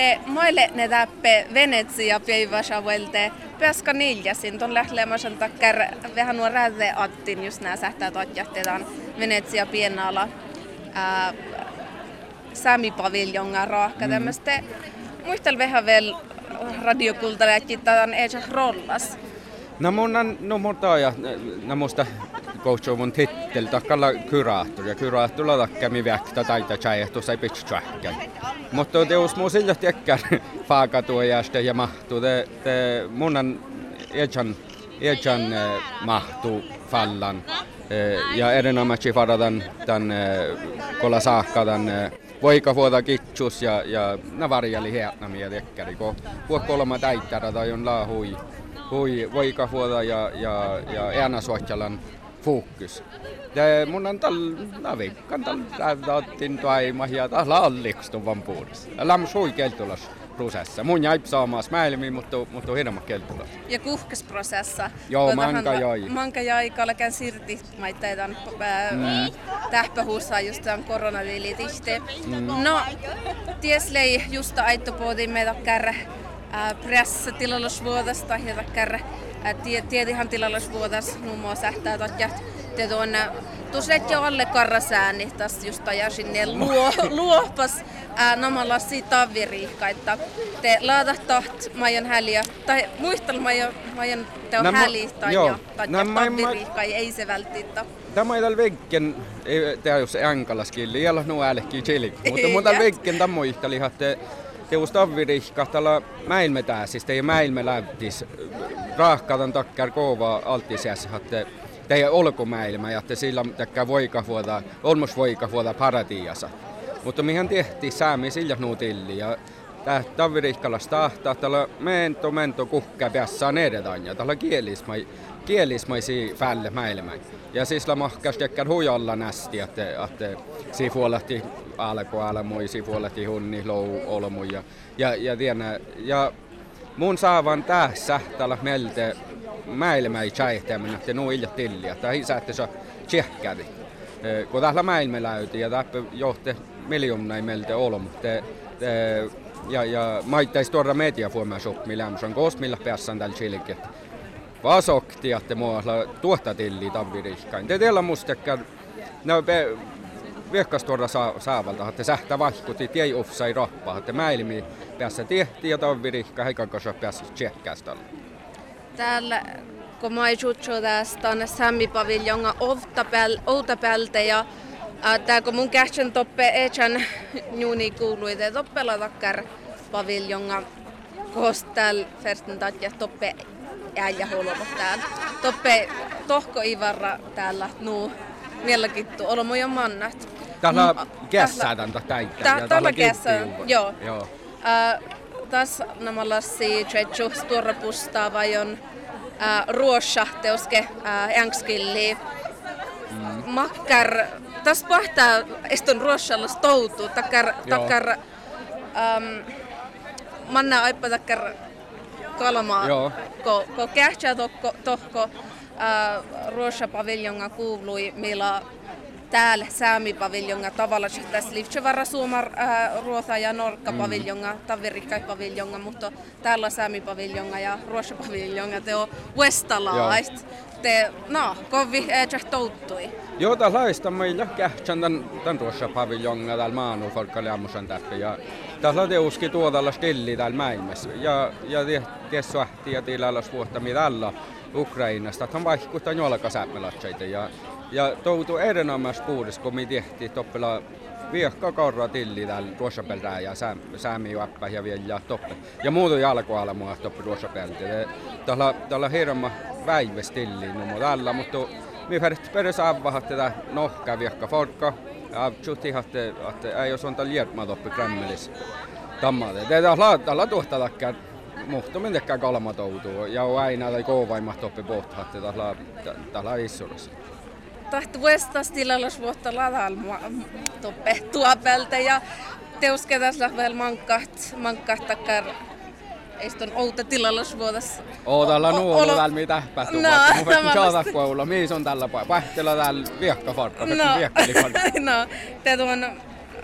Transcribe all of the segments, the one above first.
te maille ne täppe Venetsia päivässä voilte peska niljasin ton lähtleemasen takkar vähän nuo rääde attin just nää sähtää tatjahtetaan Venetsia pienala Sami paviljonga raakka mm. tämmöstä muistel vähän vielä radiokultalla että ei rollas. No mun on, no mun ja no musta mun titel takkalla kuraattori ja kuraattorilla takkami väktä taita tjäjähtu sai trackan. Mutta teus mun sillä tekkär faakatuojasta ja mahtuu. Te, te mun on ejan, ejan eh, mahtuu fallan. Eh, ja erinomaisesti faradan tämän kolla saakka tämän voika vuoda kitsus ja, ja navarjali hietnamia tekkäri, kun kolma täittärä tai on laahui hui voika vuoda ja, ja, ja äänäsuotjalan fokus. Ja mun on tal navikkan tal räävdaattin toima ja tal allikstuvan puolesta. Läm sui keltulas prosessa. Mun jäi saamaan mäilmi, mutta, mutta hirma keltulas. Ja kuhkesprosessa. Joo, manka jäi. Manka jäi kalken sirti maitteitan mm. tähpähuussa just tämän koronaviilitihte. Mm. No, tieslei just aittopuotiin meitä kärre pressatilallisuudesta ja takkar tiedihan tilallisuudesta muun muassa sähtää tatjat te tuonne tuset jo alle karrasääni tässä just ja sinne luo, luopas namalla siitä taviriikka, että te laatat taht majan häliä, tai muistel majan, majan te on häli tai ja taviriikka, ei se välttämättä. Tämä ei tällä veggen, tämä jos änkalaskin, ei ole nuo älkkiä mutta mun tällä veggen tämä muisteli, että teus tavvirihka tällä mäilmetää, siis mäilme lähtis raahkatan takkar kova altisias, että teidän olkomäilmä, ja te sillä takkar voikavuota, olmos voikavuota paratiassa. Mutta mihän tehtiin säämi sillä nuutilli, ja tää tavvirihkalas tahtaa, tällä mento mento kukka päässään edetään, ja tällä kielismai, kielismaisi fälle mäilmäin. Ja siis la mahkas tekkar hujalla nästi, että, että si fuolahti alkualamui, si fuolahti hunni lou olmu ja, ja, ja, tiedä, ja mun saavan tässä tällä melte mäilmä ei tjäihtämään, että nuu ilja tillia, että isä, että se tjehkädi. Kun täällä mäilmä läyti ja täppä johti miljoona ei meiltä olmu. Te, te, ja, ja maittais tuoda media fuomaa millä on kosmilla päässään tällä chilikin vasokti, että mualla tuotta tilli tavirihkain. Te teillä mustekka, no pe, viekkas tuoda saa, saavalta, että sähtä vaikutti, että ei offsai rappaa, että mäilmi päässä tehti ja tavirihka heikan kanssa päässä tsekkäästä. Täällä kun mä juttu tästä on Sammi paviljonga outa pälte ja Tää kun mun kähtsän toppe echan juuni kuului, että toppela takkar paviljonga kostal fersten tatja toppe äijä huolella täällä. Toppe tohko Ivarra täällä nuu mielenkiintoista olemme jo mannat. Täällä kässää tanta täitä. Täällä kässää, joo. joo. Uh, taas namallassi tretsu stora pustava jon uh, ruossa teoske uh, ängskilli. Mm. Makkar, tas pahtaa eston ruossalla stoutu, takkar, takkar um, manna aippa takkar kalma, ko, ko kähtsä tohko, tohko äh, Ruossa paviljonga kuului, millä täällä Säämi paviljonga tavalla tässä Suomar äh, Ruotha ja Norkka mm. paviljonga, Tavirikkai paviljonga, mutta täällä Säämi paviljonga ja Ruossa paviljonga te on Westalaist. Te, no, kovi ei touttui. Joo, tää laista meillä kähtsän tän, tän Ruossa paviljonga täällä maanu folkkalle ammusan täppä ja täällä teuski tuodalla stilli täällä maailmassa ja, ja ties suhti ja tilallas vuotta mitä alla Ukrainasta, että on vaikuttaa jollakaan säpmelatseita ja ja toutu erinomaisesti puudis, kun me tehtiin toppela viekka korra tilli täällä ruossapeltää ja säämi appa ja vielä ja toppe. Ja muuta jalkoala mua toppi ruossapeltä. Tällä, tällä hirma tilli numo tällä, mutta me färdigt peräs avvahat tätä nohkaa viekka forka. Ja hatte, että ei jos on tällä toppi Kremlis. Tammade. Tätä tällä takkää muhto mitenkään kalma toutuu. Ja aina tai koovaimat toppi pohtahat tällä, tällä issurassa tahti vuestas tilallas vuotta ladalma toppe tuopelta ja teusketas vielä mankkaht, mankkaht takkar Eiston outa tilallas vuodas. Ootalla nu on täällä mitä pätty, no, mun saada koululla. Mies on tällä paikalla. Pähtellä täällä viekkafarkka, no, viekkälifarkka. no, te tuon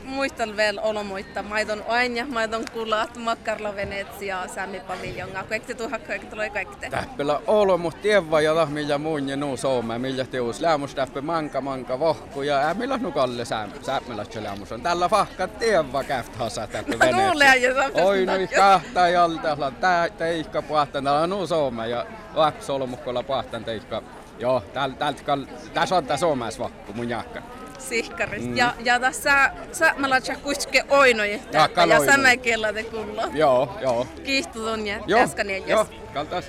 muistan vielä olomuitta. Maidon oanja, maidon kulat, makkarla Venetsia, Sämmi paviljonga. Kaikki tuha, kaikki tulee kaikki. Täppelä olomus tievva ja lahmilla muun ja nuu soome, millä teus lämmus täppä manka manka vohku ja äämillä nu kalle sämmellä lämmus on. Tällä fahka tievva käft hasa täppä Venetsia. Oi nu kahta ja alta, tää teikka puhtan, täällä nuu soome ja läps olomukkolla puhtan teikka. Joo, täältä tässä on tässä omais vakku mun jakka sihkarista. Mm. Ja, ja tässä saamalla kuitenkin oinoja ja, ja sämäkellä te kuulla. Joo, joo. Kiitos ja joo, joo, kaltaas.